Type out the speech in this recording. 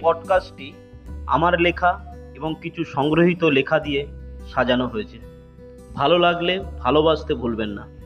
পডকাস্টটি আমার লেখা এবং কিছু সংগ্রহীত লেখা দিয়ে সাজানো হয়েছে। ভালো লাগলে ভালোবাসতে ভুলবেন না।